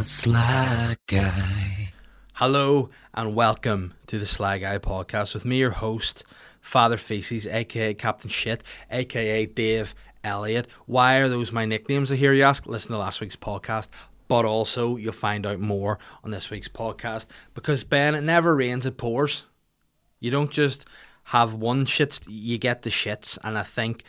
Guy. Hello and welcome to the Sly Guy podcast with me, your host, Father Feces, aka Captain Shit, aka Dave Elliott. Why are those my nicknames? I hear you ask. Listen to last week's podcast, but also you'll find out more on this week's podcast because Ben, it never rains, it pours. You don't just have one shit, you get the shits, and I think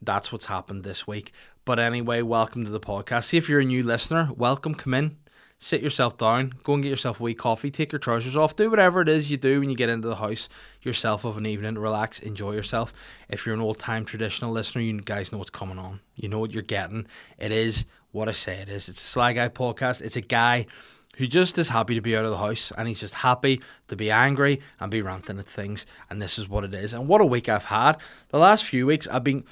that's what's happened this week. But anyway, welcome to the podcast. See if you're a new listener, welcome, come in, sit yourself down, go and get yourself a wee coffee, take your trousers off, do whatever it is you do when you get into the house yourself of an evening, relax, enjoy yourself. If you're an old time traditional listener, you guys know what's coming on. You know what you're getting. It is what I say it is. It's a Sly Guy podcast. It's a guy who just is happy to be out of the house and he's just happy to be angry and be ranting at things. And this is what it is. And what a week I've had. The last few weeks I've been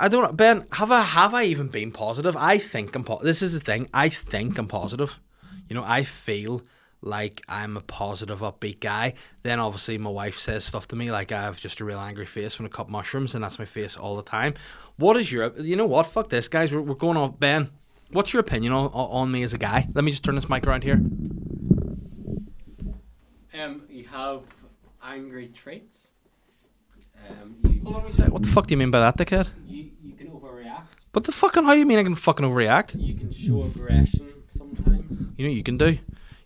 I don't know, Ben. Have I have I even been positive? I think I'm. Po- this is the thing. I think I'm positive. You know, I feel like I'm a positive, upbeat guy. Then obviously my wife says stuff to me like I have just a real angry face when I cut mushrooms, and that's my face all the time. What is your? You know what? Fuck this, guys. We're, we're going off. Ben, what's your opinion on, on me as a guy? Let me just turn this mic around here. Um, you have angry traits. Um, you, Hold on. What the fuck do you mean by that, dickhead? Overreact. What the fucking? How do you mean I can fucking overreact? You can show aggression sometimes. You know what you can do?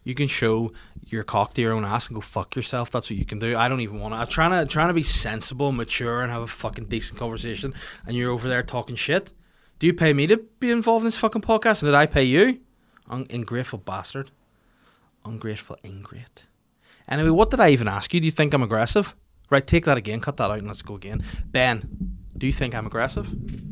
You can show your cock to your own ass and go fuck yourself. That's what you can do. I don't even want to. I'm trying to trying to be sensible, mature, and have a fucking decent conversation. And you're over there talking shit. Do you pay me to be involved in this fucking podcast? And did I pay you? Un- ungrateful bastard. Ungrateful ingrate. Anyway, what did I even ask you? Do you think I'm aggressive? Right, take that again. Cut that out and let's go again. Ben, do you think I'm aggressive?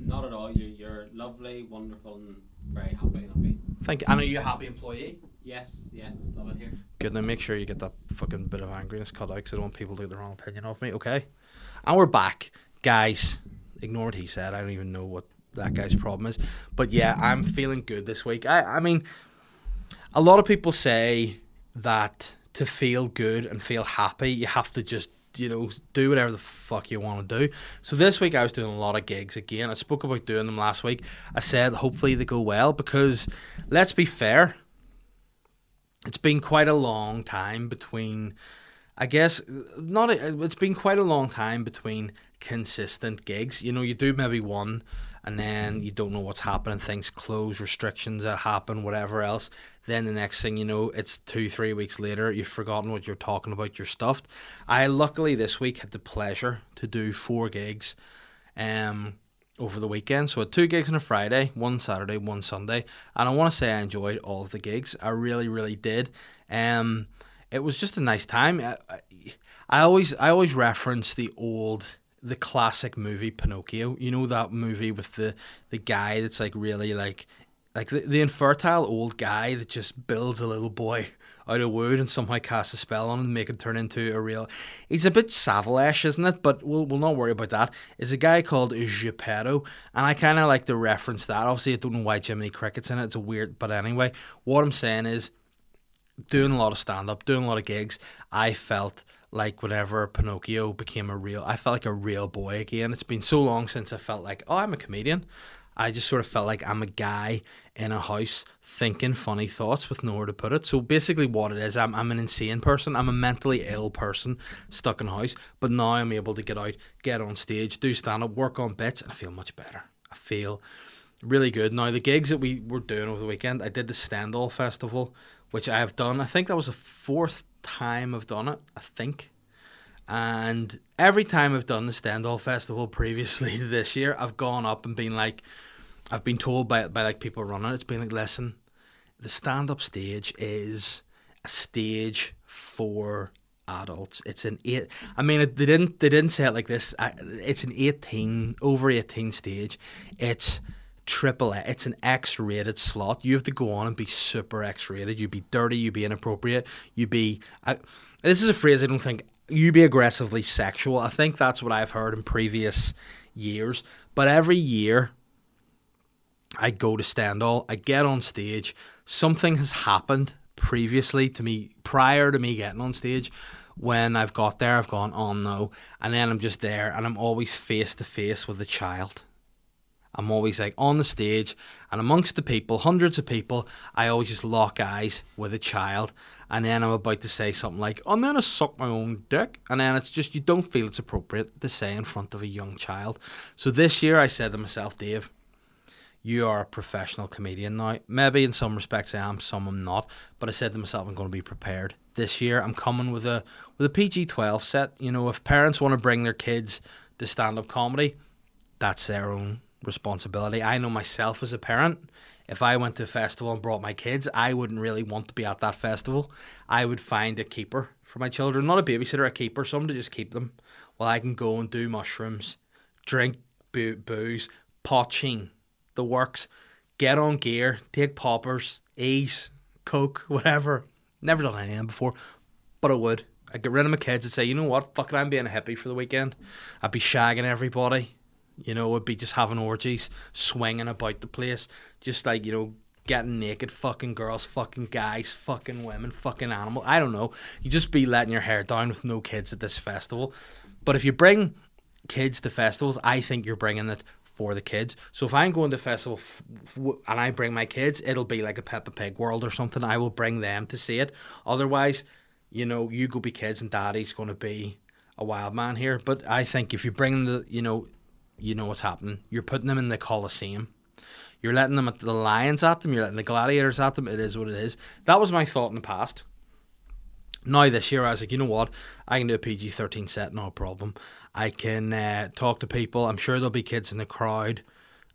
Not at all. You're, you're lovely, wonderful, and very happy and happy. Thank you. And are you a happy employee? Yes, yes, love it here. Good. Now make sure you get that fucking bit of angriness cut out because I don't want people to get the wrong opinion of me. Okay. And we're back, guys. Ignore what he said. I don't even know what that guy's problem is. But yeah, I'm feeling good this week. I, I mean, a lot of people say that to feel good and feel happy, you have to just you know do whatever the fuck you want to do. So this week I was doing a lot of gigs again. I spoke about doing them last week. I said hopefully they go well because let's be fair it's been quite a long time between I guess not a, it's been quite a long time between consistent gigs. You know, you do maybe one and then you don't know what's happening, things close, restrictions happen, whatever else. Then the next thing you know, it's two, three weeks later, you've forgotten what you're talking about, you're stuffed. I luckily this week had the pleasure to do four gigs um over the weekend. So I had two gigs on a Friday, one Saturday, one Sunday, and I want to say I enjoyed all of the gigs. I really, really did. Um, it was just a nice time. I, I, always, I always reference the old, the classic movie Pinocchio. You know that movie with the the guy that's like really like, like the, the infertile old guy that just builds a little boy out of wood and somehow casts a spell on him and make him turn into a real. He's a bit Savile-ish, isn't it? But we'll, we'll not worry about that. It's a guy called Geppetto, and I kind of like to reference that. Obviously, I don't know why Jiminy Cricket's in it. It's a weird, but anyway, what I'm saying is, doing a lot of stand up, doing a lot of gigs, I felt like whenever Pinocchio became a real, I felt like a real boy again. It's been so long since I felt like, oh, I'm a comedian. I just sort of felt like I'm a guy in a house thinking funny thoughts with nowhere to put it. So basically, what it is, I'm, I'm an insane person. I'm a mentally ill person stuck in a house. But now I'm able to get out, get on stage, do stand up, work on bits, and I feel much better. I feel really good. Now, the gigs that we were doing over the weekend, I did the Stendhal Festival, which I have done. I think that was the fourth time I've done it, I think. And every time I've done the Stendhal Festival previously this year, I've gone up and been like, I've been told by by like people running it, it's been like, listen, the stand up stage is a stage for adults. It's an eight. I mean, it, they didn't they didn't say it like this. I, it's an eighteen over eighteen stage. It's triple. A, it's an X rated slot. You have to go on and be super X rated. You be dirty. You be inappropriate. You be. I, this is a phrase I don't think. You be aggressively sexual. I think that's what I've heard in previous years. But every year I go to Stendhal, I get on stage, something has happened previously to me, prior to me getting on stage. When I've got there, I've gone, oh no. And then I'm just there and I'm always face to face with a child. I'm always like on the stage and amongst the people, hundreds of people, I always just lock eyes with a child and then I'm about to say something like, I'm gonna suck my own dick and then it's just you don't feel it's appropriate to say in front of a young child. So this year I said to myself, Dave, you are a professional comedian now. Maybe in some respects I am, some I'm not. But I said to myself, I'm going to be prepared this year. I'm coming with a with a PG twelve set. You know, if parents want to bring their kids to stand up comedy, that's their own responsibility. I know myself as a parent. If I went to a festival and brought my kids, I wouldn't really want to be at that festival. I would find a keeper for my children, not a babysitter, a keeper, someone to just keep them while I can go and do mushrooms, drink boo- booze, potching, the works, get on gear, take poppers, ease, coke, whatever. Never done any of them before, but I would. I'd get rid of my kids and say, you know what, fuck it, I'm being a hippie for the weekend. I'd be shagging everybody. You know, I'd be just having orgies, swinging about the place, just like, you know, getting naked, fucking girls, fucking guys, fucking women, fucking animal. I don't know. You just be letting your hair down with no kids at this festival. But if you bring kids to festivals, I think you're bringing it for the kids. So if I'm going to festival f- f- and I bring my kids, it'll be like a Peppa Pig world or something. I will bring them to see it. Otherwise, you know, you go be kids and daddy's going to be a wild man here. But I think if you bring the, you know, you know what's happening. You're putting them in the Coliseum. You're letting them at the lions at them. You're letting the gladiators at them. It is what it is. That was my thought in the past. Now this year, I was like, you know what? I can do a PG thirteen set, no problem. I can uh, talk to people. I'm sure there'll be kids in the crowd,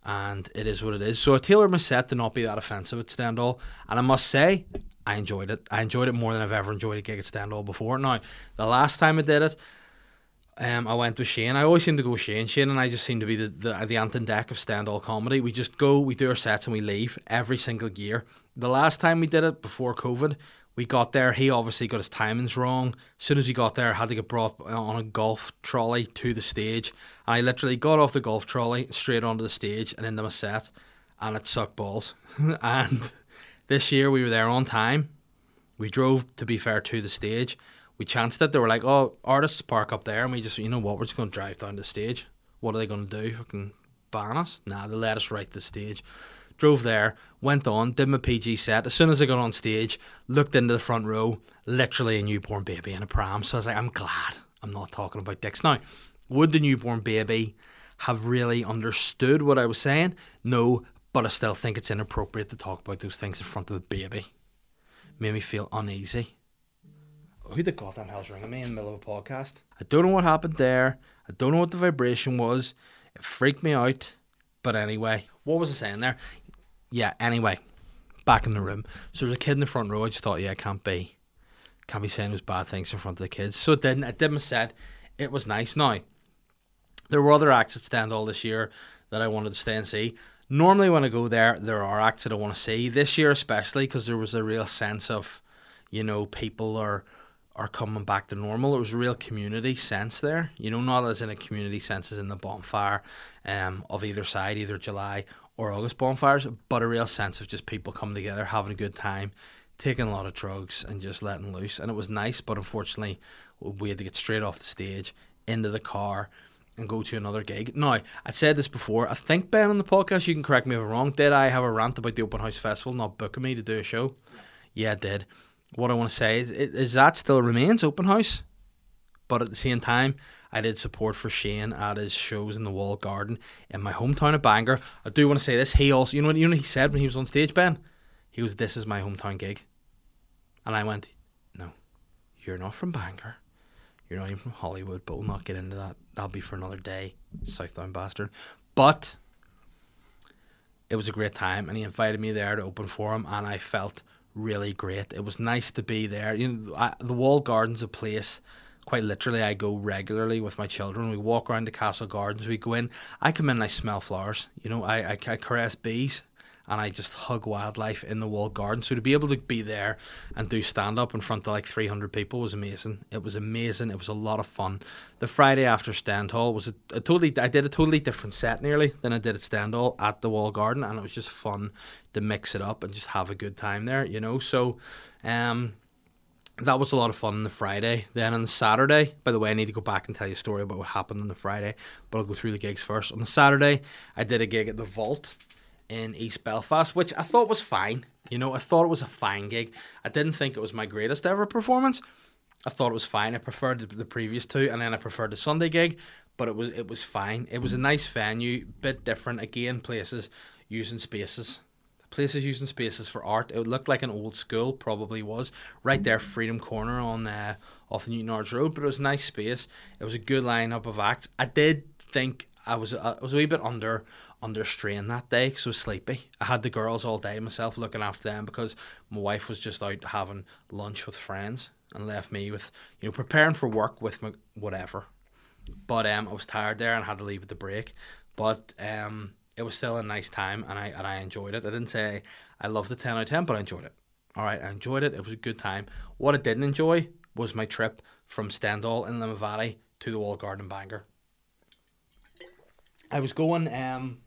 and it is what it is. So I tailored my set to not be that offensive at Stendhal, and I must say, I enjoyed it. I enjoyed it more than I've ever enjoyed a gig at Stendhal before. Now, the last time I did it, um, I went with Shane. I always seem to go with Shane. Shane and I just seem to be the, the, the Ant and Dec of Stendhal comedy. We just go, we do our sets, and we leave every single year. The last time we did it before COVID, we got there. He obviously got his timings wrong. As soon as he got there, I had to get brought on a golf trolley to the stage. And I literally got off the golf trolley straight onto the stage and into my set, and it sucked balls. and this year we were there on time. We drove, to be fair, to the stage. We chanced it. They were like, "Oh, artists park up there," and we just, you know what, we're just going to drive down the stage. What are they going to do? Fucking ban us? Nah, they let us right the stage drove there, went on, did my PG set. As soon as I got on stage, looked into the front row, literally a newborn baby in a pram. So I was like, I'm glad I'm not talking about dicks. Now, would the newborn baby have really understood what I was saying? No, but I still think it's inappropriate to talk about those things in front of a baby. Made me feel uneasy. Oh, who the goddamn hell's ringing me in the middle of a podcast? I don't know what happened there. I don't know what the vibration was. It freaked me out. But anyway, what was I saying there? Yeah, anyway, back in the room. So there's a kid in the front row. I just thought, yeah, I can't be, can't be saying those bad things in front of the kids. So it didn't. I did my set. It was nice. Now, there were other acts at Stendhal this year that I wanted to stay and see. Normally, when I go there, there are acts that I want to see. This year, especially, because there was a real sense of, you know, people are are coming back to normal. It was a real community sense there. You know, not as in a community sense as in the bonfire um, of either side, either July or August bonfires, but a real sense of just people coming together, having a good time, taking a lot of drugs, and just letting loose. And it was nice, but unfortunately, we had to get straight off the stage into the car and go to another gig. Now, I said this before. I think Ben on the podcast, you can correct me if I'm wrong. Did I have a rant about the Open House Festival not booking me to do a show? Yeah, I did. What I want to say is, is that still remains Open House, but at the same time, I did support for Shane at his shows in the Walled Garden in my hometown of Bangor. I do want to say this. He also, you know, you know, what he said when he was on stage, Ben. He was, "This is my hometown gig," and I went, "No, you're not from Bangor. You're not even from Hollywood, but we'll not get into that. That'll be for another day, Southdown bastard." But it was a great time, and he invited me there to open for him, and I felt really great. It was nice to be there. You know, I, the Walled Garden's a place quite literally, I go regularly with my children. We walk around the castle gardens. We go in. I come in and I smell flowers. You know, I, I, I caress bees and I just hug wildlife in the walled garden. So to be able to be there and do stand up in front of like 300 people was amazing. It was amazing. It was a lot of fun. The Friday after Stendhal was a, a totally, I did a totally different set nearly than I did at Stendhal at the wall garden. And it was just fun to mix it up and just have a good time there, you know. So, um, that was a lot of fun on the Friday. Then on the Saturday, by the way, I need to go back and tell you a story about what happened on the Friday, but I'll go through the gigs first. On the Saturday, I did a gig at the Vault in East Belfast, which I thought was fine. You know, I thought it was a fine gig. I didn't think it was my greatest ever performance. I thought it was fine. I preferred the previous two, and then I preferred the Sunday gig, but it was it was fine. It was a nice venue, bit different. Again, places using spaces places using spaces for art. It looked like an old school, probably was right there, Freedom Corner on uh, off the Newtownards Road. But it was a nice space. It was a good lineup of acts. I did think I was I was a wee bit under under strain that day because I was sleepy. I had the girls all day myself looking after them because my wife was just out having lunch with friends and left me with you know preparing for work with my whatever. But um, I was tired there and had to leave at the break. But um, it was still a nice time and I and I enjoyed it. I didn't say I loved the ten out of ten, but I enjoyed it. All right, I enjoyed it. It was a good time. What I didn't enjoy was my trip from Stendhal in Limavady to the Walled Garden Bangor. I was going. Um,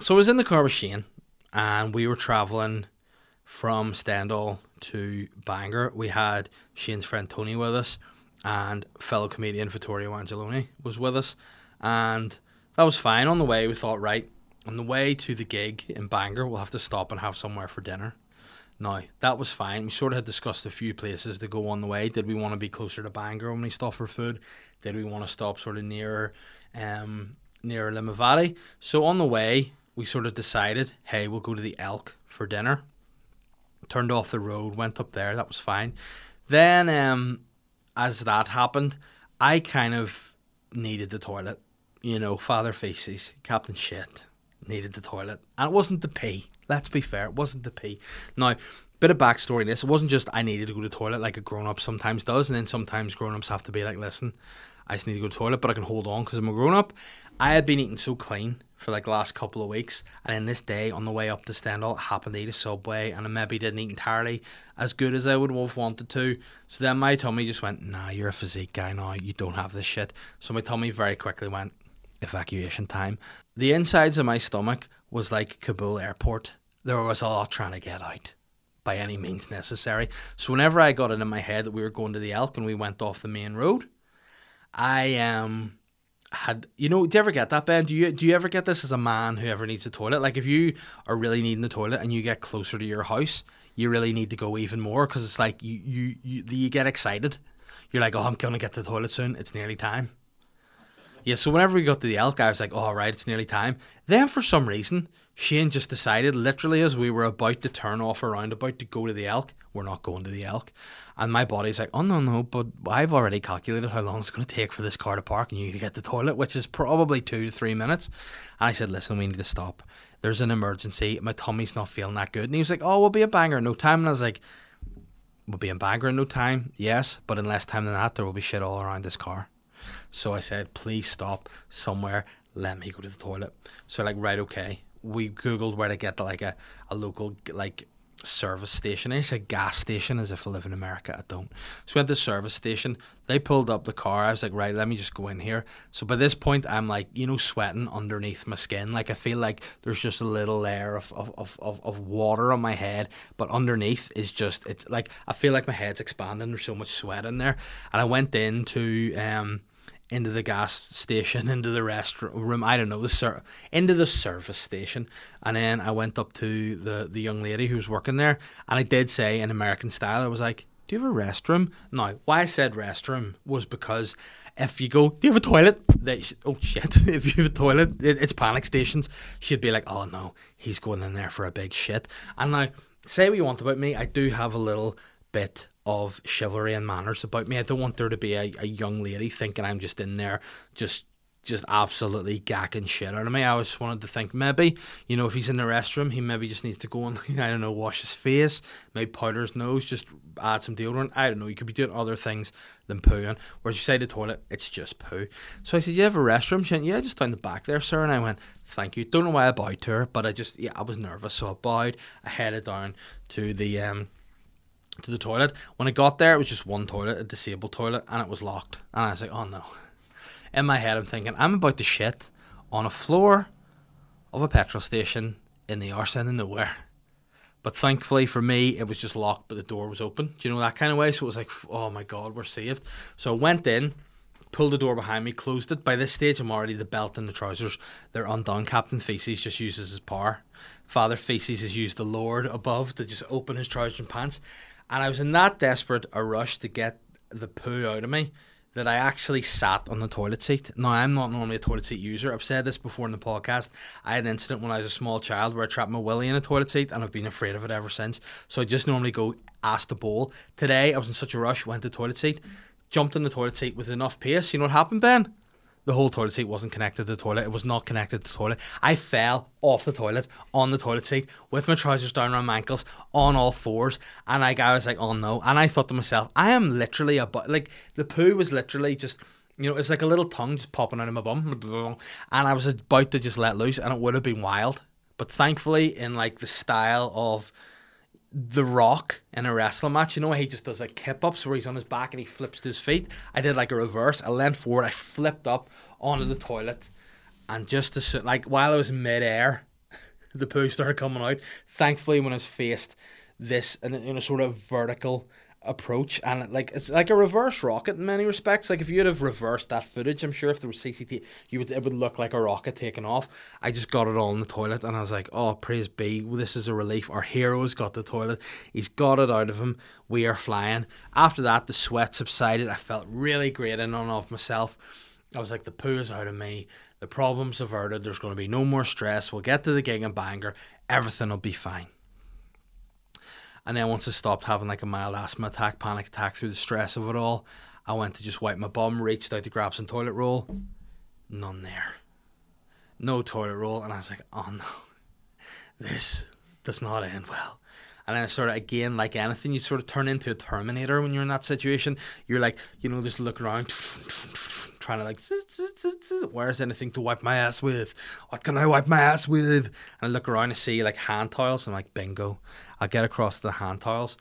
so I was in the car with Shane, and we were traveling from Stendhal to Bangor. We had Shane's friend Tony with us, and fellow comedian Vittorio Angelone was with us and that was fine. On the way, we thought, right, on the way to the gig in Bangor, we'll have to stop and have somewhere for dinner. Now, that was fine. We sort of had discussed a few places to go on the way. Did we want to be closer to Bangor when we stopped for food? Did we want to stop sort of nearer um, near Limavady? So on the way, we sort of decided, hey, we'll go to the Elk for dinner. Turned off the road, went up there. That was fine. Then, um, as that happened, I kind of needed the toilet you know, Father Feces, Captain Shit, needed the toilet. And it wasn't the pee. Let's be fair, it wasn't the pee. Now, bit of backstory in this. It wasn't just I needed to go to the toilet like a grown up sometimes does, and then sometimes grown ups have to be like, listen, I just need to go to the toilet, but I can hold on because I'm a grown up. I had been eating so clean for like the last couple of weeks, and then this day on the way up to Stendhal, I happened to eat a Subway, and I maybe didn't eat entirely as good as I would have wanted to. So then my tummy just went, nah, you're a physique guy now, you don't have this shit. So my tummy very quickly went, evacuation time. The insides of my stomach was like Kabul airport. There was a lot trying to get out by any means necessary. So whenever I got it in my head that we were going to the Elk and we went off the main road, I um had you know do you ever get that Ben? Do you do you ever get this as a man who ever needs a toilet? Like if you are really needing the toilet and you get closer to your house, you really need to go even more because it's like you, you you you get excited. You're like, oh, I'm gonna get to the toilet soon. It's nearly time. Yeah, so whenever we got to the elk, I was like, oh, right, it's nearly time. Then for some reason, Shane just decided, literally as we were about to turn off around, about to go to the elk, we're not going to the elk. And my body's like, oh, no, no, but I've already calculated how long it's going to take for this car to park and you to get the toilet, which is probably two to three minutes. And I said, listen, we need to stop. There's an emergency. My tummy's not feeling that good. And he was like, oh, we'll be a Bangor in no time. And I was like, we'll be in Bangor in no time, yes, but in less time than that, there will be shit all around this car. So I said, please stop somewhere. Let me go to the toilet. So like, right, okay. We googled where to get like a, a local like service station. I a gas station as if I live in America. I don't. So we went to the service station. They pulled up the car. I was like, right, let me just go in here. So by this point, I'm like, you know, sweating underneath my skin. Like I feel like there's just a little layer of, of, of, of, of water on my head, but underneath is just it's like I feel like my head's expanding. There's so much sweat in there. And I went into um into the gas station, into the restroom room, I don't know the ser- into the service station, and then I went up to the the young lady who was working there, and I did say in American style, I was like, "Do you have a restroom?" Now, why I said restroom was because if you go, "Do you have a toilet?" They oh shit, if you have a toilet, it, it's panic stations. She'd be like, "Oh no, he's going in there for a big shit." And now, say what you want about me, I do have a little bit of chivalry and manners about me. I don't want there to be a, a young lady thinking I'm just in there just just absolutely gacking shit out of me. I just wanted to think maybe, you know, if he's in the restroom, he maybe just needs to go and, I don't know, wash his face, maybe powder his nose, just add some deodorant. I don't know. You could be doing other things than pooing. Whereas you say the toilet, it's just poo. So I said, You have a restroom? She went, Yeah, just down the back there, sir. And I went, Thank you. Don't know why I bowed to her, but I just, yeah, I was nervous. So I bowed. I headed down to the, um, to the toilet. When I got there, it was just one toilet, a disabled toilet, and it was locked. And I was like, oh no. In my head, I'm thinking, I'm about to shit on a floor of a petrol station in the arse end of nowhere. But thankfully for me, it was just locked, but the door was open. Do you know that kind of way? So it was like, oh my god, we're saved. So I went in, pulled the door behind me, closed it. By this stage, I'm already the belt and the trousers. They're undone. Captain Feces just uses his power. Father Feces has used the Lord above to just open his trousers and pants. And I was in that desperate a rush to get the poo out of me that I actually sat on the toilet seat. Now, I'm not normally a toilet seat user. I've said this before in the podcast. I had an incident when I was a small child where I trapped my willy in a toilet seat and I've been afraid of it ever since. So I just normally go ask the bowl. Today, I was in such a rush, went to the toilet seat, jumped in the toilet seat with enough pace. You know what happened, Ben? The whole toilet seat wasn't connected to the toilet. It was not connected to the toilet. I fell off the toilet on the toilet seat with my trousers down around my ankles on all fours. And I, I was like, oh no. And I thought to myself, I am literally a, bu-. like, the poo was literally just, you know, it's like a little tongue just popping out of my bum. And I was about to just let loose and it would have been wild. But thankfully, in like the style of, the Rock in a wrestling match. You know, he just does like kip ups where he's on his back and he flips to his feet. I did like a reverse. I leaned forward. I flipped up onto the toilet, and just as like while I was mid air, the poo started coming out. Thankfully, when I was faced this in a, in a sort of vertical approach and like it's like a reverse rocket in many respects like if you'd have reversed that footage i'm sure if there was CCTV you would it would look like a rocket taking off i just got it all in the toilet and i was like oh praise be this is a relief our hero's got the toilet he's got it out of him we are flying after that the sweat subsided i felt really great in and of myself I was like, the poo is out of me. The problem's averted. There's going to be no more stress. We'll get to the gig and Bangor. Everything will be fine. And then once I stopped having like a mild asthma attack, panic attack through the stress of it all, I went to just wipe my bum, reached out to grab some toilet roll. None there. No toilet roll. And I was like, oh no, this does not end well. And then I sort of, again, like anything, you sort of turn into a Terminator when you're in that situation. You're like, you know, just look around, trying to like, where's anything to wipe my ass with? What can I wipe my ass with? And I look around and see like hand towels. I'm like, bingo. I'll get across the hand tiles.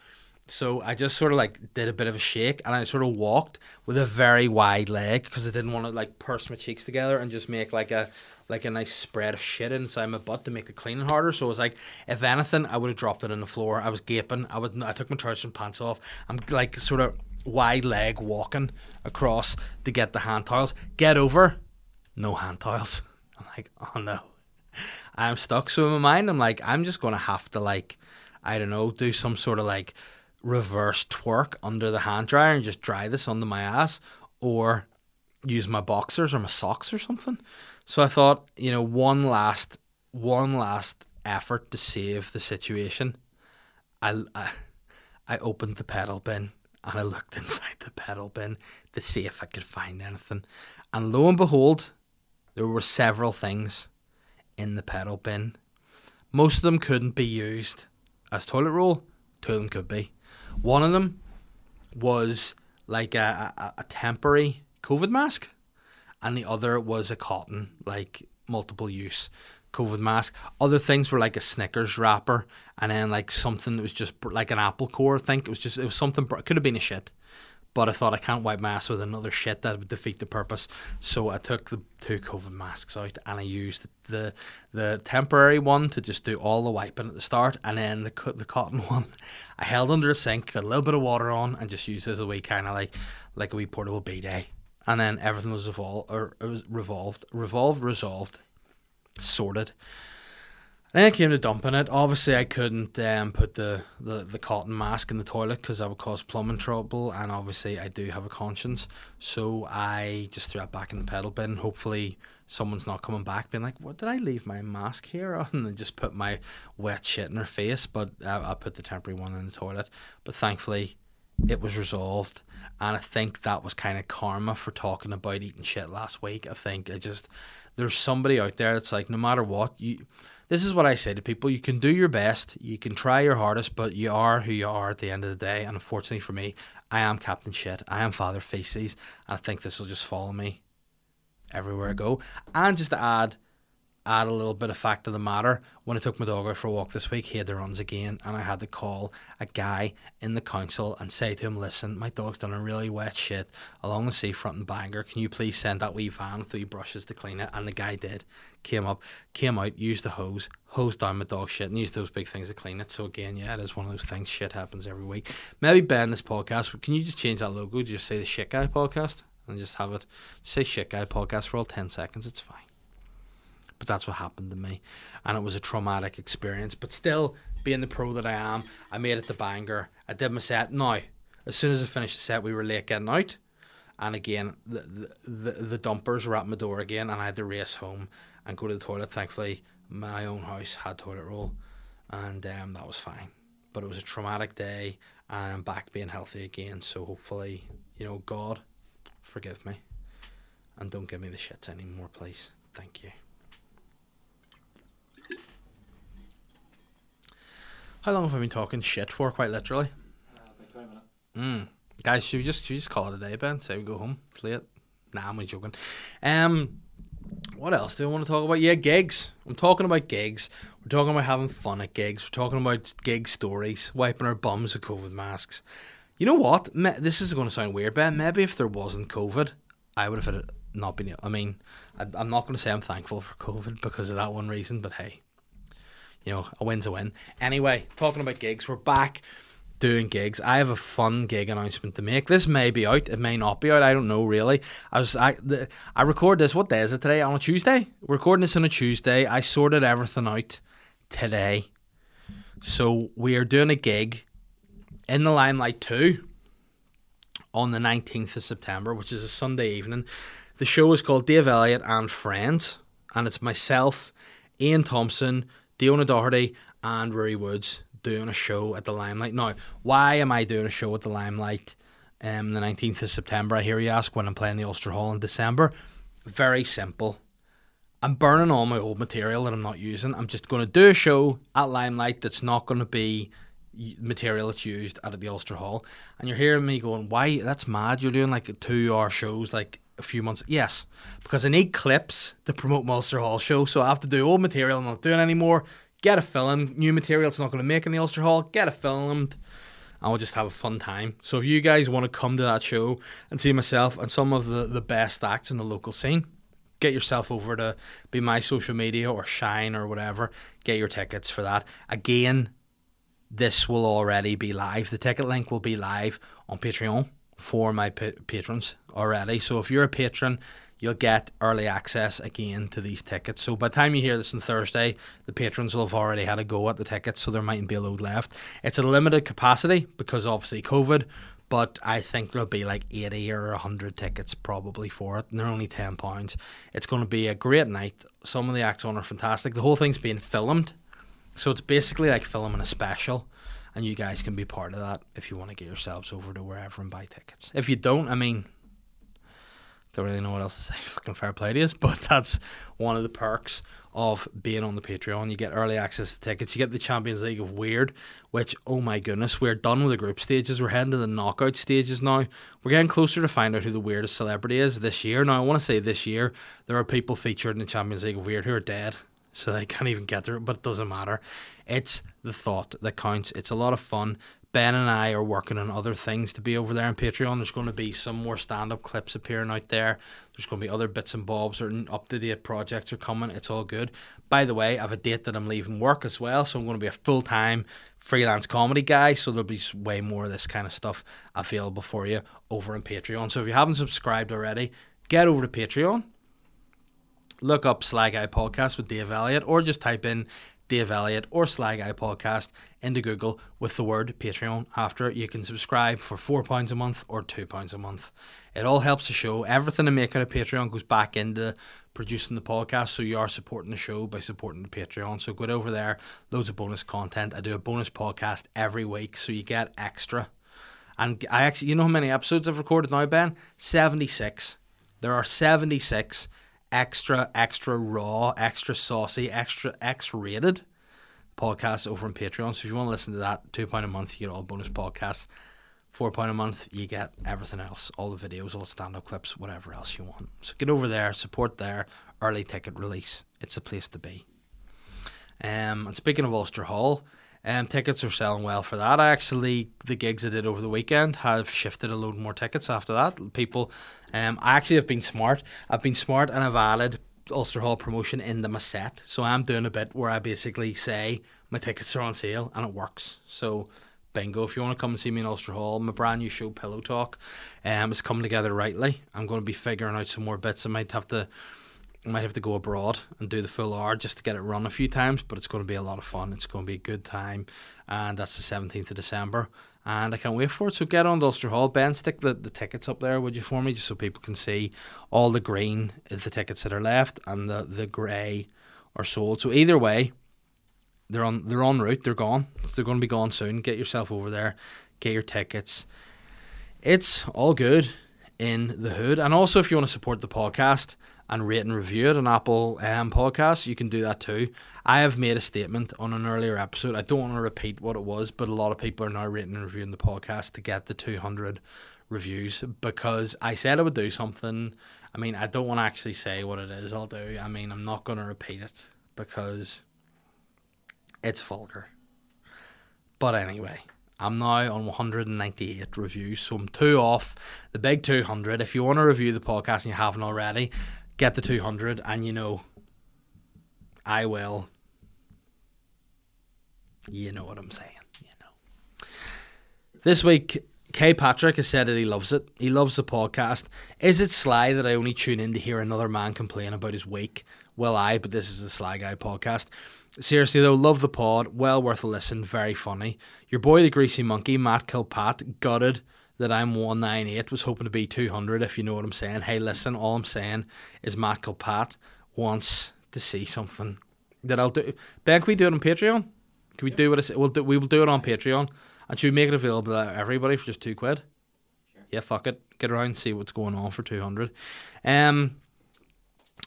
So I just sort of like did a bit of a shake and I sort of walked with a very wide leg because I didn't want to like purse my cheeks together and just make like a like a nice spread of shit inside my butt to make the cleaning harder. So it was like, if anything, I would have dropped it on the floor. I was gaping. I would. I took my trousers and pants off. I'm like sort of wide leg walking across to get the hand tiles. Get over, no hand tiles. I'm like, oh no, I'm stuck. So in my mind, I'm like, I'm just gonna have to like, I don't know, do some sort of like reverse twerk under the hand dryer and just dry this under my ass, or use my boxers or my socks or something. So I thought, you know, one last one last effort to save the situation. I, I, I opened the pedal bin and I looked inside the pedal bin to see if I could find anything. And lo and behold, there were several things in the pedal bin. Most of them couldn't be used as toilet roll, two of them could be. One of them was like a, a, a temporary COVID mask and the other was a cotton, like multiple use COVID mask. Other things were like a Snickers wrapper, and then like something that was just like an apple core. I think it was just it was something. It could have been a shit, but I thought I can't wipe my ass with another shit that would defeat the purpose. So I took the two COVID masks out and I used the the temporary one to just do all the wiping at the start, and then the the cotton one I held under a sink, got a little bit of water on, and just used as a wee kind of like like a wee portable bidet and then everything was evolved or it was revolved, revolved, resolved, sorted. Then it came to dumping it. Obviously, I couldn't um, put the, the, the cotton mask in the toilet because that would cause plumbing trouble. And obviously, I do have a conscience. So I just threw it back in the pedal bin. Hopefully, someone's not coming back being like, what did I leave my mask here on? And just put my wet shit in her face. But I, I put the temporary one in the toilet. But thankfully, it was resolved and I think that was kind of karma for talking about eating shit last week. I think I just there's somebody out there that's like no matter what you this is what I say to people. You can do your best. You can try your hardest but you are who you are at the end of the day. And unfortunately for me I am Captain Shit. I am Father Feces. And I think this will just follow me everywhere I go. And just to add add a little bit of fact of the matter. When I took my dog out for a walk this week, he had the runs again, and I had to call a guy in the council and say to him, "Listen, my dog's done a really wet shit along the seafront in Bangor. Can you please send that wee van with three brushes to clean it?" And the guy did. Came up, came out, used the hose, hosed down my dog shit, and used those big things to clean it. So again, yeah, it is one of those things. Shit happens every week. Maybe Ben, this podcast, can you just change that logo? Just say the Shit Guy Podcast and just have it say Shit Guy Podcast for all ten seconds. It's fine but that's what happened to me. And it was a traumatic experience but still being the pro that i am i made it to bangor i did my set. Now as soon as i finished the set we were late getting out. And again the, the, the, dumpers were at my door again and i had to race home and go to the toilet. Thankfully my own house had toilet roll and um, that was fine. But it was a traumatic day and i'm back being healthy again. So hopefully you know god forgive me and don't give me the shits anymore please. Thank you How long have I been talking shit for? Quite literally. Uh, about 20 minutes. Mm. Guys, should we just should we just call it a day, Ben? Say we go home. It's late. Nah, I'm only joking. Um, what else do I want to talk about? Yeah, gigs. I'm talking about gigs. We're talking about having fun at gigs. We're talking about gig stories, wiping our bums with COVID masks. You know what? This is going to sound weird, Ben. Maybe if there wasn't COVID, I would have had it not been. I mean, I'm not going to say I'm thankful for COVID because of that one reason, but hey, you know, a win's a win. Anyway, talking about gigs, we're back doing gigs. I have a fun gig announcement to make. This may be out, it may not be out. I don't know really. I was I the, I record this. What day is it today? On a Tuesday. We're recording this on a Tuesday. I sorted everything out today, so we are doing a gig in the Limelight Two on the nineteenth of September, which is a Sunday evening. The show is called Dave Elliott and Friends, and it's myself, Ian Thompson. Diona Doherty and Rory Woods doing a show at the Limelight. Now, why am I doing a show at the Limelight um, the 19th of September? I hear you ask when I'm playing the Ulster Hall in December. Very simple. I'm burning all my old material that I'm not using. I'm just going to do a show at Limelight that's not going to be material that's used at the Ulster Hall. And you're hearing me going, why? That's mad. You're doing like two hour shows like a few months. Yes, because I need clips to promote Ulster Hall show, so I have to do old material. I'm not doing anymore. Get a film, new material. It's not going to make in the Ulster Hall. Get it filmed, and we'll just have a fun time. So if you guys want to come to that show and see myself and some of the the best acts in the local scene, get yourself over to be my social media or Shine or whatever. Get your tickets for that. Again, this will already be live. The ticket link will be live on Patreon for my pa- patrons already. So if you're a patron, you'll get early access again to these tickets. So by the time you hear this on Thursday, the patrons will have already had a go at the tickets, so there mightn't be a load left. It's a limited capacity because obviously COVID, but I think there'll be like 80 or 100 tickets probably for it, and they're only £10. It's going to be a great night. Some of the acts on are fantastic. The whole thing's being filmed, so it's basically like filming a special and you guys can be part of that if you want to get yourselves over to wherever and buy tickets. If you don't, I mean, don't really know what else to say. Fucking fair play to you, but that's one of the perks of being on the Patreon. You get early access to tickets. You get the Champions League of Weird, which oh my goodness, we're done with the group stages. We're heading to the knockout stages now. We're getting closer to find out who the weirdest celebrity is this year. Now I want to say this year there are people featured in the Champions League of Weird who are dead so they can't even get there, but it doesn't matter. It's the thought that counts. It's a lot of fun. Ben and I are working on other things to be over there on Patreon. There's going to be some more stand up clips appearing out there. There's going to be other bits and bobs or up to date projects are coming. It's all good. By the way, I have a date that I'm leaving work as well, so I'm going to be a full time freelance comedy guy. So there'll be way more of this kind of stuff available for you over on Patreon. So if you haven't subscribed already, get over to Patreon look up Sly Guy Podcast with Dave Elliott, or just type in Dave Elliott or Sly Guy Podcast into Google with the word Patreon after it. You can subscribe for £4 a month or £2 a month. It all helps the show. Everything I make out of Patreon goes back into producing the podcast, so you are supporting the show by supporting the Patreon. So go over there, loads of bonus content. I do a bonus podcast every week, so you get extra. And I actually, you know how many episodes I've recorded now, Ben? 76. There are 76 extra, extra raw, extra saucy, extra X rated podcasts over on Patreon. So if you want to listen to that, £2 a month, you get all bonus podcasts. £4 a month, you get everything else all the videos, all the stand up clips, whatever else you want. So get over there, support there. Early ticket release it's a place to be. Um, and speaking of Ulster Hall, um, tickets are selling well for that. I actually the gigs I did over the weekend have shifted a load more tickets after that. People, um, I actually have been smart. I've been smart and I've added Ulster Hall promotion in the set. So I'm doing a bit where I basically say my tickets are on sale and it works. So bingo. If you want to come and see me in Ulster Hall, my brand new show Pillow Talk, um, is coming together rightly. I'm going to be figuring out some more bits. I might have to might have to go abroad and do the full hour just to get it run a few times, but it's going to be a lot of fun. It's going to be a good time, and that's the 17th of December. And I can't wait for it. So get on to Ulster Hall. Ben, stick the, the tickets up there, would you, for me, just so people can see all the green is the tickets that are left, and the, the grey are sold. So either way, they're on they're on route. They're gone. So they're going to be gone soon. Get yourself over there. Get your tickets. It's all good in the hood. And also, if you want to support the podcast, and rate and review it on Apple um, Podcasts, you can do that too. I have made a statement on an earlier episode. I don't want to repeat what it was, but a lot of people are now rating and reviewing the podcast to get the 200 reviews because I said I would do something. I mean, I don't want to actually say what it is I'll do. I mean, I'm not going to repeat it because it's vulgar. But anyway, I'm now on 198 reviews, so I'm two off the big 200. If you want to review the podcast and you haven't already, get the 200 and you know I will. You know what I'm saying you know. This week Kay Patrick has said that he loves it. He loves the podcast. Is it sly that I only tune in to hear another man complain about his week? Well I but this is the Sly Guy podcast. Seriously though, love the pod. Well worth a listen. Very funny. Your boy the Greasy Monkey, Matt Kilpat, gutted that I'm 198 was hoping to be 200 if you know what I'm saying. Hey, listen, all I'm saying is Matt Kilpat wants to see something that I'll do. Ben, can we do it on Patreon? Can we do what I say? We'll do, we will do it on Patreon. And should we make it available to everybody for just two quid? Sure. Yeah, fuck it. Get around and see what's going on for 200. Um,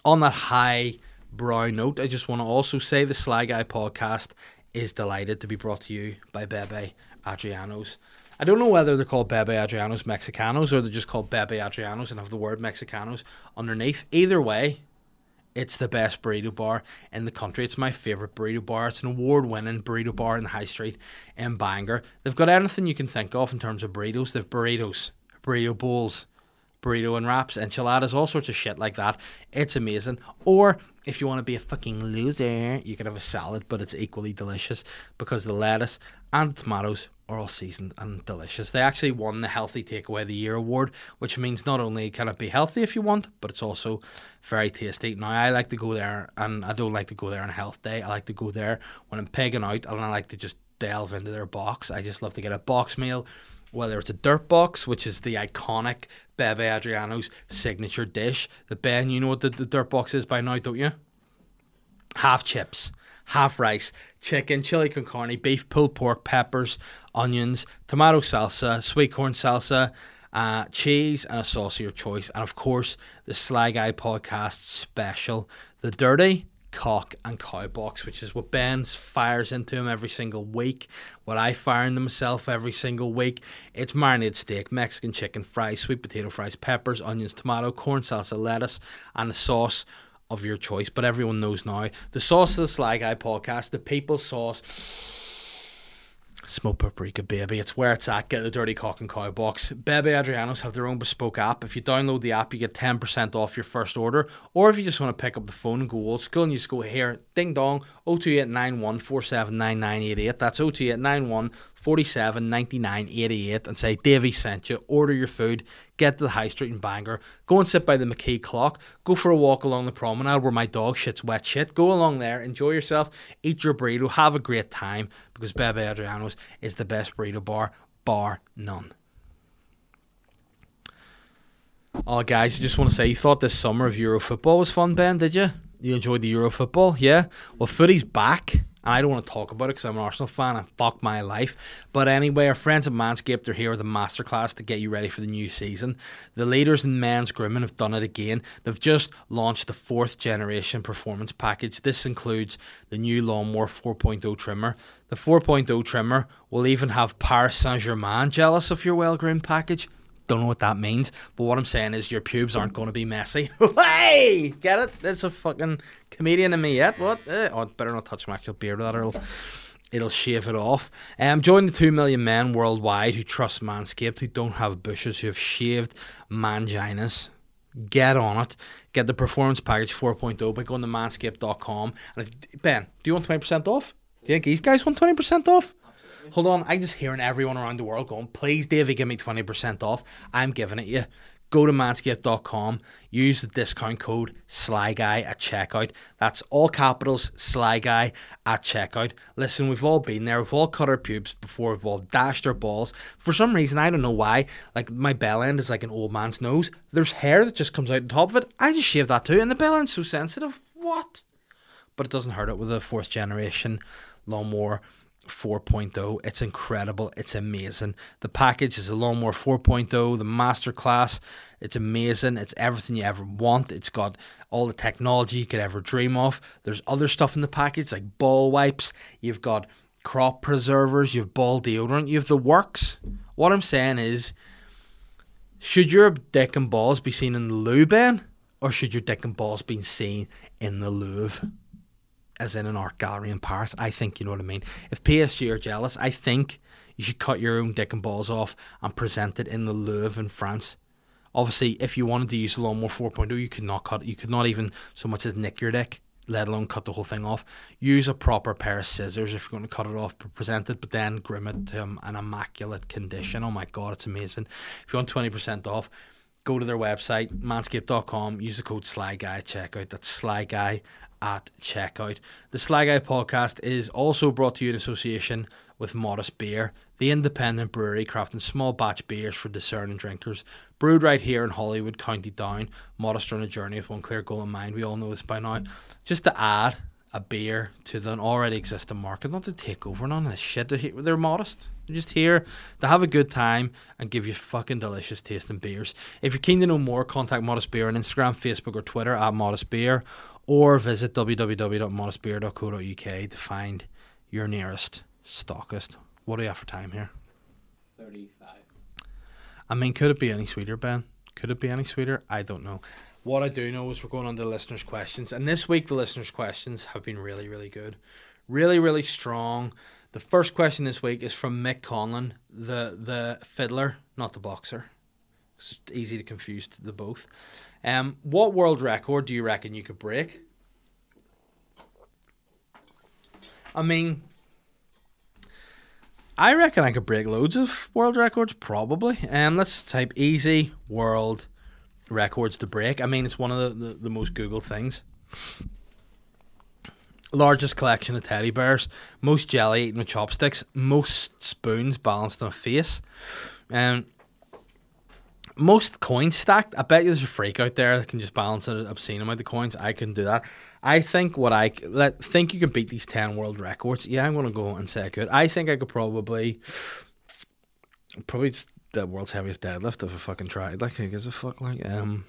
on that high brow note, I just want to also say the Sly Guy podcast is delighted to be brought to you by Bebe Adriano's. I don't know whether they're called Bebe Adrianos Mexicanos or they're just called Bebe Adrianos and have the word Mexicanos underneath. Either way, it's the best burrito bar in the country. It's my favourite burrito bar. It's an award winning burrito bar in the high street in Bangor. They've got anything you can think of in terms of burritos. They've burritos, burrito bowls, burrito and wraps, enchiladas, all sorts of shit like that. It's amazing. Or if you want to be a fucking loser, you can have a salad, but it's equally delicious because the lettuce and the tomatoes are all seasoned and delicious. They actually won the Healthy Takeaway of the Year award, which means not only can it be healthy if you want, but it's also very tasty. Now, I like to go there, and I don't like to go there on a health day. I like to go there when I'm pegging out, and I like to just delve into their box. I just love to get a box meal whether it's a dirt box, which is the iconic Bebe Adriano's signature dish. The Ben, you know what the, the dirt box is by now, don't you? Half chips, half rice, chicken, chili con carne, beef, pulled pork, peppers, onions, tomato salsa, sweet corn salsa, uh, cheese, and a sauce of your choice. And of course, the Sly Guy podcast special, the dirty cock and cow box, which is what Ben fires into him every single week. What I fire into myself every single week. It's marinated steak, Mexican chicken, fries, sweet potato fries, peppers, onions, tomato, corn salsa, lettuce, and a sauce of your choice. But everyone knows now the sauce of the Sly Guy podcast, the people's sauce Smoke paprika, baby. It's where it's at. Get the dirty cock and cow box. Bebe Adrianos have their own bespoke app. If you download the app, you get 10% off your first order. Or if you just want to pick up the phone and go old school and you just go here, ding dong, 02891 479988. That's 02891 47 99 88 and say Davey sent you. Order your food, get to the high street in Bangor, go and sit by the McKee clock, go for a walk along the promenade where my dog shits wet shit. Go along there, enjoy yourself, eat your burrito, have a great time because Bebe Adriano's is the best burrito bar, bar none. Oh, guys, I just want to say, you thought this summer of Euro football was fun, Ben, did you? You enjoyed the Euro football, yeah? Well, footy's back. I don't want to talk about it because I'm an Arsenal fan and fuck my life. But anyway, our friends at Manscaped are here with a masterclass to get you ready for the new season. The leaders in men's grooming have done it again. They've just launched the fourth generation performance package. This includes the new Lawnmower 4.0 trimmer. The 4.0 trimmer will even have Paris Saint Germain jealous of your well groomed package. Don't know what that means, but what I'm saying is your pubes aren't going to be messy. hey, get it? There's a fucking comedian in me yet. What? Eh, oh, better not touch my actual beard. That it'll it'll shave it off. Um, join the two million men worldwide who trust Manscaped, who don't have bushes, who have shaved manginas. Get on it. Get the performance package 4.0 by going to manscaped.com. And if, ben, do you want 20% off? Do you think these guys want 20% off? Hold on, I'm just hearing everyone around the world going, please, Davey, give me 20% off. I'm giving it you. Go to manscaped.com, use the discount code SLYGUY at checkout. That's all capitals, SLYGUY at checkout. Listen, we've all been there. We've all cut our pubes before. We've all dashed our balls. For some reason, I don't know why, like my bell end is like an old man's nose. There's hair that just comes out on top of it. I just shave that too, and the bell end's so sensitive. What? But it doesn't hurt it with a fourth generation lawnmower 4.0. It's incredible. It's amazing. The package is a Lawnmower 4.0, the Masterclass. It's amazing. It's everything you ever want. It's got all the technology you could ever dream of. There's other stuff in the package like ball wipes. You've got crop preservers. You have ball deodorant. You have the works. What I'm saying is, should your dick and balls be seen in the loo, Ben? Or should your dick and balls be seen in the Louvre? As in an art gallery in Paris. I think you know what I mean. If PSG are jealous, I think you should cut your own dick and balls off and present it in the Louvre in France. Obviously, if you wanted to use the lawnmower 4.0, you could not cut. You could not even so much as nick your dick, let alone cut the whole thing off. Use a proper pair of scissors if you're going to cut it off, present it, but then groom it to an immaculate condition. Oh my god, it's amazing! If you want twenty percent off, go to their website manscaped.com. Use the code SlyGuy at checkout. That's SlyGuy at checkout. The Sly Guy podcast is also brought to you in association with Modest Beer, the independent brewery crafting small batch beers for discerning drinkers. Brewed right here in Holywood, County Down. Modest on a journey with one clear goal in mind. We all know this by now. Just to add a beer to the already existing market, not to take over none of this shit. They're modest. They're just here to have a good time and give you fucking delicious tasting beers. If you're keen to know more, contact Modest Beer on Instagram, Facebook, or Twitter at Modest Beer or visit www.modestbeer.co.uk to find your nearest stockist. What do you have for time here? 35. I mean, could it be any sweeter, Ben? Could it be any sweeter? I don't know. What I do know is we're going on to the listeners' questions, and this week the listeners' questions have been really, really good, really, really strong. The first question this week is from Mick Conlon, the the fiddler, not the boxer. It's easy to confuse the both. Um, what world record do you reckon you could break? I mean, I reckon I could break loads of world records, probably. Um, let's type easy world records to break. I mean, it's one of the, the, the most Google things. Largest collection of teddy bears, most jelly eaten with chopsticks, most spoons balanced on a face. Um, most coins stacked. I bet you there's a freak out there that can just balance an obscene amount of coins. I can do that. I think what I let think you can beat these ten world records. Yeah, I'm gonna go and say I could. I think I could probably probably just the world's heaviest deadlift if I fucking tried. Like, who gives a fuck? Like, um.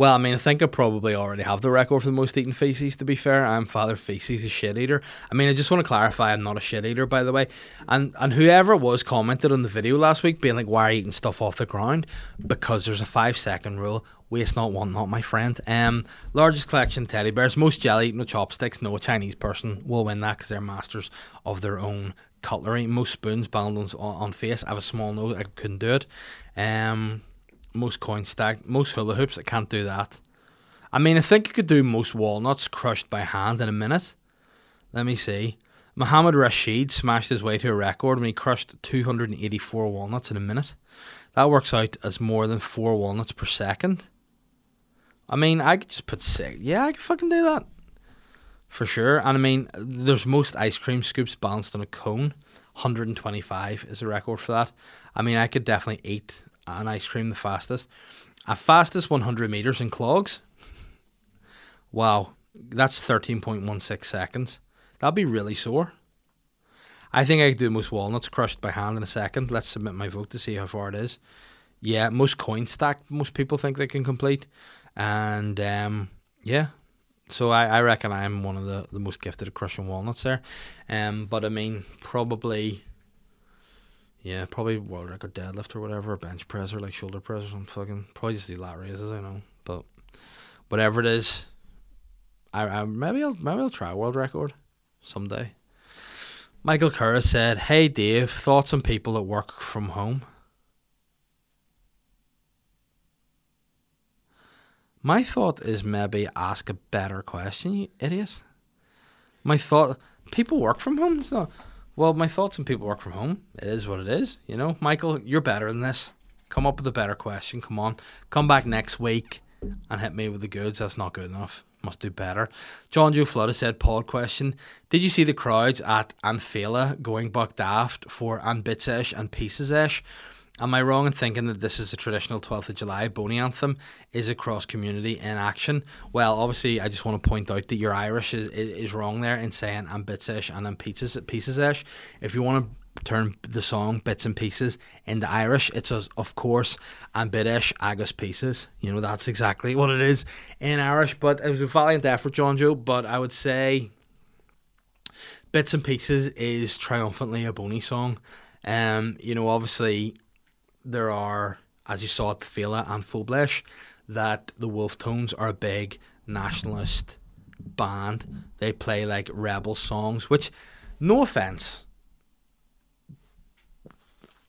Well, I mean, I think I probably already have the record for the most eaten feces. To be fair, I'm Father Feces, a shit eater. I mean, I just want to clarify, I'm not a shit eater, by the way. And and whoever was commented on the video last week, being like, "Why are you eating stuff off the ground?" Because there's a five second rule. Waste not, want not, my friend. Um, largest collection teddy bears, most jelly eaten with chopsticks. No, Chinese person will win that because they're masters of their own cutlery. Most spoons balanced on, on face. I have a small nose, I couldn't do it. Um most coins stacked, most hula hoops. I can't do that. I mean, I think I could do most walnuts crushed by hand in a minute. Let me see. Muhammad Rashid smashed his way to a record when he crushed 284 walnuts in a minute. That works out as more than four walnuts per second. I mean, I could just put six. Yeah, I could fucking do that. For sure. And I mean, there's most ice cream scoops balanced on a cone. 125 is the record for that. I mean, I could definitely eat an ice cream the fastest. A fastest 100 meters in clogs. Wow, that's 13.16 seconds. That'll be really sore. I think I could do most walnuts crushed by hand in a second. Let's submit my vote to see how far it is. Yeah, most coin stack. Most people think they can complete, and um, yeah. So I, I reckon I'm one of the, the most gifted at crushing walnuts there. Um, but I mean, probably Yeah, probably world record deadlift or whatever, bench press or like shoulder press or something. Fucking probably just do lat raises. I know, but whatever it is, I, I maybe I'll maybe I'll try a world record someday. Michael Kerr said, "Hey Dave, thoughts on people that work from home?" My thought is maybe ask a better question, you idiot. My thought, people work from home. It's not. Well, my thoughts on people work from home. It is what it is. You know, Michael, you're better than this. Come up with a better question. Come on, come back next week and hit me with the goods. That's not good enough. Must do better. John Joe Flood said, Pod question. Did you see the crowds at Anfela going buck daft for Anbitsesh and Pieces-ish? Am I wrong in thinking that this is a traditional 12th of July Boney anthem? Is it cross community in action? Well, obviously, I just want to point out that your Irish is, is wrong there in saying I'm bits-ish and I'm pieces, pieces-ish. If you want to turn the song bits and pieces into Irish, it's a, of course and bitish agus pieces. You know, that's exactly what it is in Irish. But it was a valiant effort, John Joe. But I would say bits and pieces is triumphantly a Boney song. Um, you know, obviously there are, as you saw at the Féile an Phobail, that the Wolfe Tones are a big nationalist band. They play like rebel songs, which, no offense,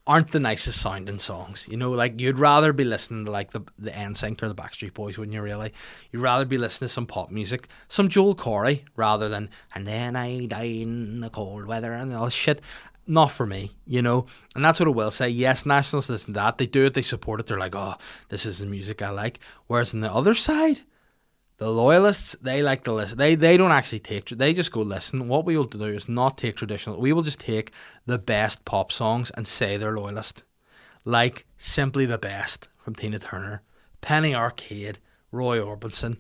aren't the nicest sounding songs. You know, like you'd rather be listening to like the the NSYNC or the Backstreet Boys, wouldn't you? Really, you'd rather be listening to some pop music, some Joel Corry, rather than and then I die in the cold weather and all this shit not for me, you know. And that's what I will say. Yes, nationalists listen to that. They do it, they support it. They're like, oh, this is the music I like. Whereas on the other side, the loyalists, they like to listen. They they don't actually take. They just go listen. What we will do is not take traditional. We will just take the best pop songs and say they're loyalist, like simply the best from Tina Turner, Penny Arcade, Roy Orbison.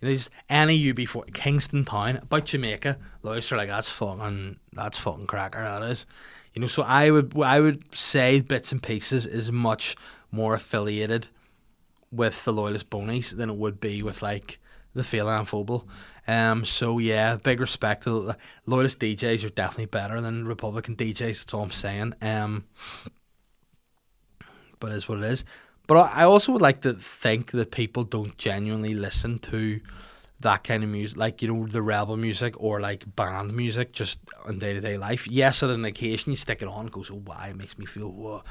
You know, any UB40 Kingston Town about Jamaica. Loyalists are like that's fucking that's fucking cracker. That is. You know, so I would I would say bits and pieces is much more affiliated with the loyalist bonies than it would be with like the and Phobal. Um, so yeah, big respect to the loyalist DJs are definitely better than Republican DJs. That's all I'm saying. Um, but it is what it is. But I also would like to think that people don't genuinely listen to that kind of music, like you know the rebel music or like band music, just on day to day life. Yes, on an occasion you stick it on, it goes, oh, why it makes me feel.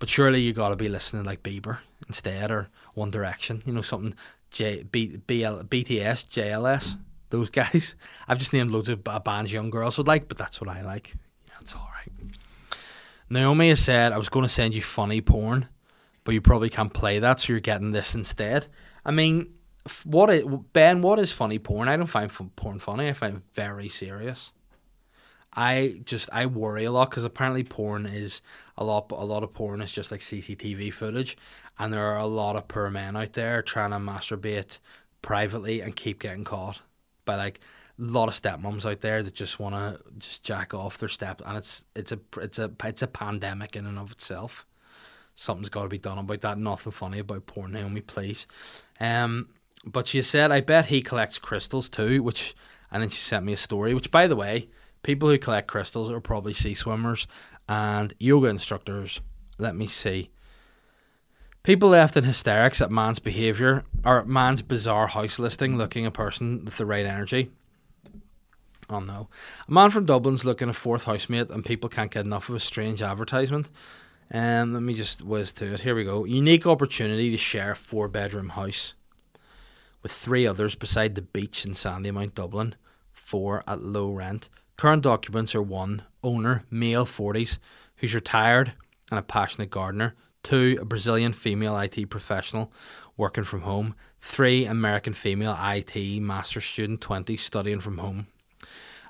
But surely you got to be listening like Bieber instead or One Direction, you know something J B, BL, BTS, JLS, those guys. I've just named loads of bands young girls would like, but that's what I like. It's all right. Naomi has said I was going to send you funny porn, but you probably can't play that, so you're getting this instead. I mean what is, Ben? What is funny porn? I don't find porn funny. I find it very serious. I just I worry a lot because apparently porn is a lot. A lot of porn is just like CCTV footage, and there are a lot of poor men out there trying to masturbate privately and keep getting caught by like a lot of stepmoms out there that just want to just jack off their step, and it's it's a it's a it's a pandemic in and of itself. Something's got to be done about that. Nothing funny about poor Naomi, please. Um, but she said, I bet he collects crystals too, which, and then she sent me a story, which, by the way, people who collect crystals are probably sea swimmers and yoga instructors. Let me see. People left in hysterics at man's behaviour or man's bizarre house listing looking a person with the right energy. Oh no. A man from Dublin's looking a fourth housemate and people can't get enough of a strange advertisement. Um, let me just whiz to it. Here we go. Unique opportunity to share a four bedroom house with three others beside the beach in Sandymount, Dublin, four at low rent. Current occupants are one, owner, male 40s, who's retired and a passionate gardener, two, a Brazilian female IT professional working from home, three, American female IT master student 20 studying from home.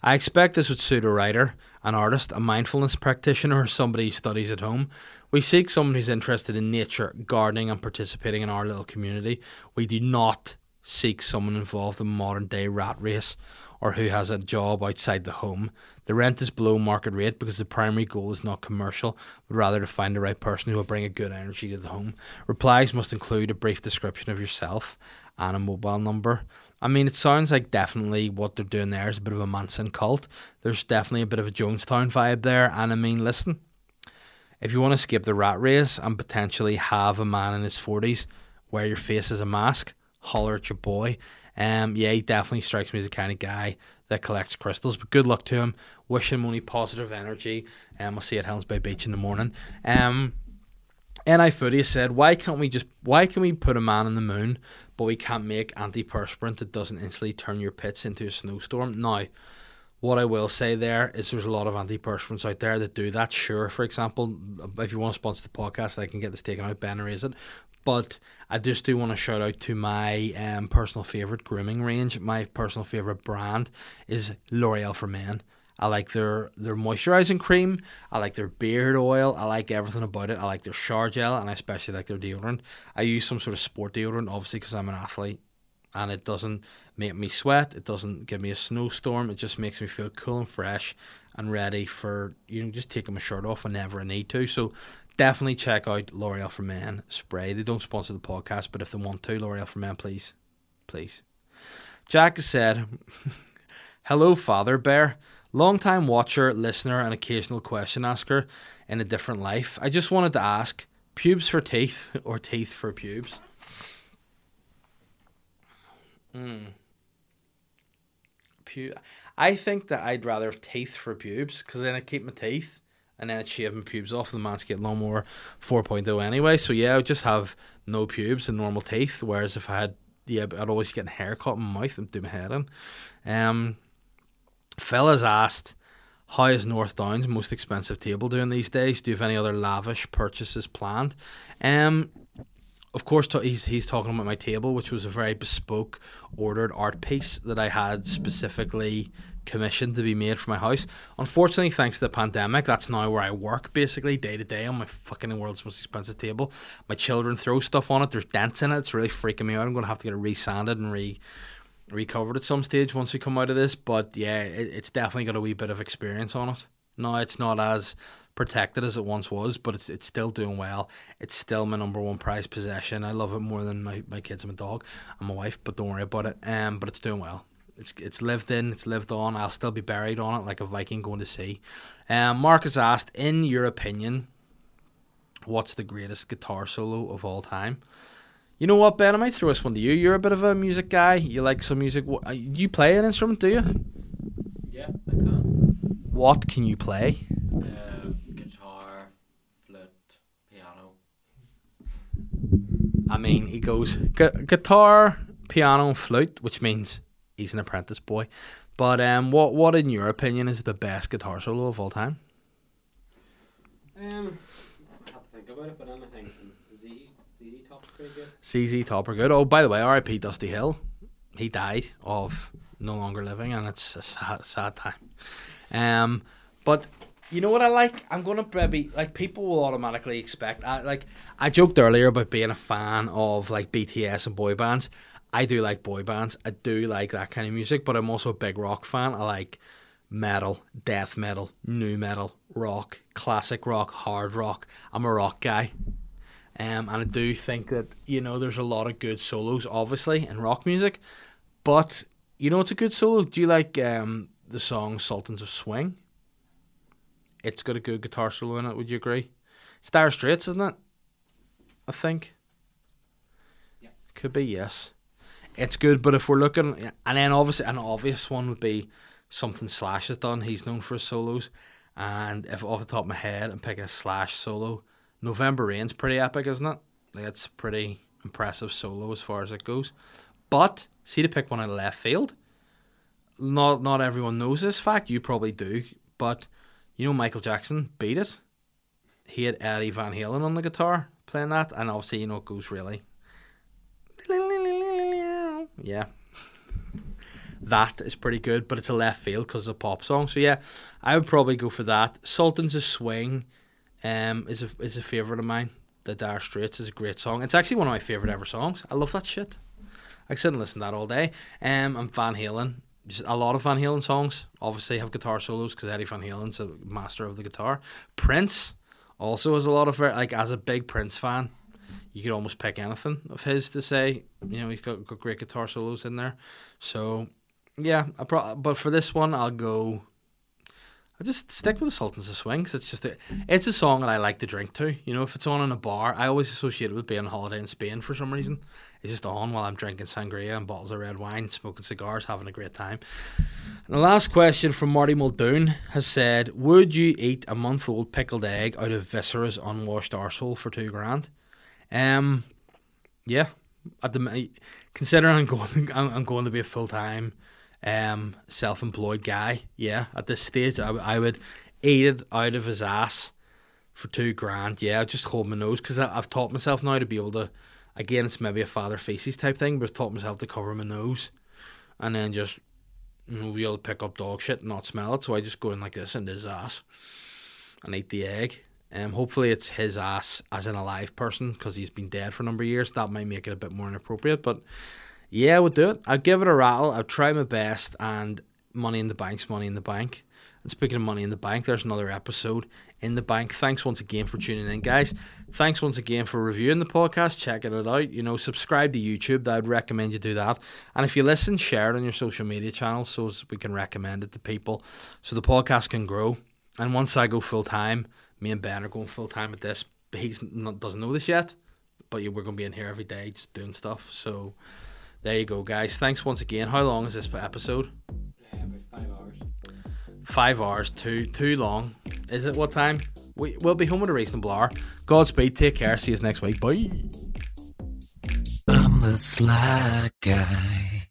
I expect this would suit a writer, an artist, a mindfulness practitioner, or somebody who studies at home. We seek someone who's interested in nature, gardening, and participating in our little community. We do not seek someone involved in modern day rat race or who has a job outside the home. The rent is below market rate because the primary goal is not commercial, but rather to find the right person who will bring a good energy to the home. Replies must include a brief description of yourself and a mobile number. I mean, it sounds like definitely what they're doing there is a bit of a Manson cult. There's definitely a bit of a Jonestown vibe there, and I mean, listen, if you want to escape the rat race and potentially have a man in his forties wear your face as a mask, holler at your boy. Um, yeah, he definitely strikes me as the kind of guy that collects crystals. But good luck to him. Wish him only positive energy. And um, we'll see you at Helen's Bay Beach in the morning. Um, NI Footy said, "Why can't we just? Why can we put a man in the moon, but we can't make antiperspirant that doesn't instantly turn your pits into a snowstorm?" Now, what I will say there is there's a lot of antiperspirants out there that do that. Sure, for example, if you want to sponsor the podcast, I can get this taken out. Ben erase it. But I just do want to shout out to my um, personal favorite grooming range. My personal favorite brand is L'Oreal for Men. I like their their moisturizing cream. I like their beard oil. I like everything about it. I like their shower gel, and I especially like their deodorant. I use some sort of sport deodorant, obviously, because I'm an athlete, and it doesn't make me sweat. It doesn't give me a snowstorm. It just makes me feel cool and fresh and ready for you know just taking my shirt off whenever I need to. So definitely check out L'Oreal for Men spray. They don't sponsor the podcast, but if they want to, L'Oreal for Men, please, please. Jack said, "Hello, Father Bear." Long-time watcher, listener, and occasional question asker in a different life. I just wanted to ask pubes for teeth or teeth for pubes? Mm. Pu- I think that I'd rather have teeth for pubes because then I keep my teeth and then I'd shave my pubes off. The man's Manscaped Lawnmower 4.0 anyway. So yeah, I would just have no pubes and normal teeth. Whereas if I had, yeah, I'd always get a haircut in my mouth and do my head in. Um, fellas asked, how is North Down's most expensive table doing these days? Do you have any other lavish purchases planned? Um, of course, he's he's talking about my table, which was a very bespoke, ordered art piece that I had specifically commissioned to be made for my house. Unfortunately, thanks to the pandemic, that's now where I work basically day to day on my fucking world's most expensive table. My children throw stuff on it. There's dents in it. It's really freaking me out. I'm gonna have to get it resanded and re recovered at some stage once we come out of this. But yeah, it, it's definitely got a wee bit of experience on it. No, it's not as protected as it once was, but it's it's still doing well. It's still my number one prized possession. I love it more than my, my kids and my dog and my wife, but don't worry about it. Um, but it's doing well. It's it's lived in, it's lived on. I'll still be buried on it like a Viking going to sea. Um, Marcus asked, in your opinion, what's the greatest guitar solo of all time? You know what, Ben? I might throw this one to you. You're a bit of a music guy. You like some music. Wh- uh, You play an instrument, do you? Yeah, I can. What can you play? Uh, guitar, flute, piano. I mean, he goes gu- guitar, piano, flute, which means he's an apprentice boy. But um, what what in your opinion is the best guitar solo of all time? Um, I have to think about it, but anything from Z, ZZ Top's pretty good. ZZ Top are good. Oh, by the way, R.I.P. Dusty Hill. He died of no longer living, and it's a sad, sad time. Um, but you know what I like? I'm gonna maybe like people will automatically expect. I like I joked earlier about being a fan of like BTS and boy bands. I do like boy bands. I do like that kind of music, but I'm also a big rock fan. I like metal, death metal, new metal, rock, classic rock, hard rock. I'm a rock guy. Um, and I do think that you know there's a lot of good solos, obviously, in rock music. But you know, it's a good solo. Do you like um, the song "Sultans of Swing"? It's got a good guitar solo in it. Would you agree? It's Dire Straits, isn't it? I think. Yeah. Could be yes. It's good, but if we're looking, and then obviously an obvious one would be something Slash has done. He's known for his solos, and if off the top of my head I'm picking a Slash solo, November Rain's pretty epic, isn't it? It's pretty impressive solo as far as it goes. But see to pick one out of left field. Not not everyone knows this fact. You probably do, but you know Michael Jackson beat it. He had Eddie Van Halen on the guitar playing that, and obviously you know it goes really. Yeah, that is pretty good, but it's a left field because it's a pop song. So yeah, I would probably go for that. Sultans of Swing, um, is a is a favorite of mine. The Dire Straits is a great song. It's actually one of my favorite ever songs. I love that shit. I sit and listen to that all day. Um, and Van Halen, just a lot of Van Halen songs obviously have guitar solos because Eddie Van Halen's a master of the guitar. Prince also has a lot of like as a big Prince fan, you could almost pick anything of his to say. You know, he's got, got great guitar solos in there. So yeah, I pro- but for this one, I'll go. I'll just stick with the Sultans of Swing 'cause it's just a, it's a song that I like to drink to. You know, if it's on in a bar, I always associate it with being on holiday in Spain for some reason. It's just on while I'm drinking sangria and bottles of red wine, smoking cigars, having a great time. And the last question from Marty Muldoon has said, "Would you eat a month-old pickled egg out of Viscera's unwashed arsehole for two grand?" Um, yeah. At the considering I'm going, I'm, I'm going to be a full time, um, self-employed guy. Yeah, at this stage, I would eat it out of his ass for two grand. Yeah, I'd just hold my nose because I've taught myself now to be able to. Again, it's maybe a Father Feces type thing, but I've taught myself to cover my nose, and then just you know, be able to pick up dog shit and not smell it. So I just go in like this into his ass and eat the egg. Um, hopefully it's his ass as an alive person because he's been dead for a number of years. That might make it a bit more inappropriate, but yeah, would do it. I'd give it a rattle. I'd try my best, and money in the bank's money in the bank. And speaking of money in the bank, there's another episode in the bank. Thanks once again for tuning in, guys. Thanks once again for reviewing the podcast, checking it out. You know, subscribe to YouTube. I'd recommend you do that. And if you listen, share it on your social media channels so we can recommend it to people, so the podcast can grow. And once I go full time, me and Ben are going full time at this. He doesn't know this yet, but we're going to be in here every day just doing stuff. So there you go, guys. Thanks once again. How long is this episode? Yeah, about five hours. Five hours, too too long. Is it? What time? We we'll be home at a reasonable hour. Godspeed. Take care. See you next week. Bye. I'm the sly guy.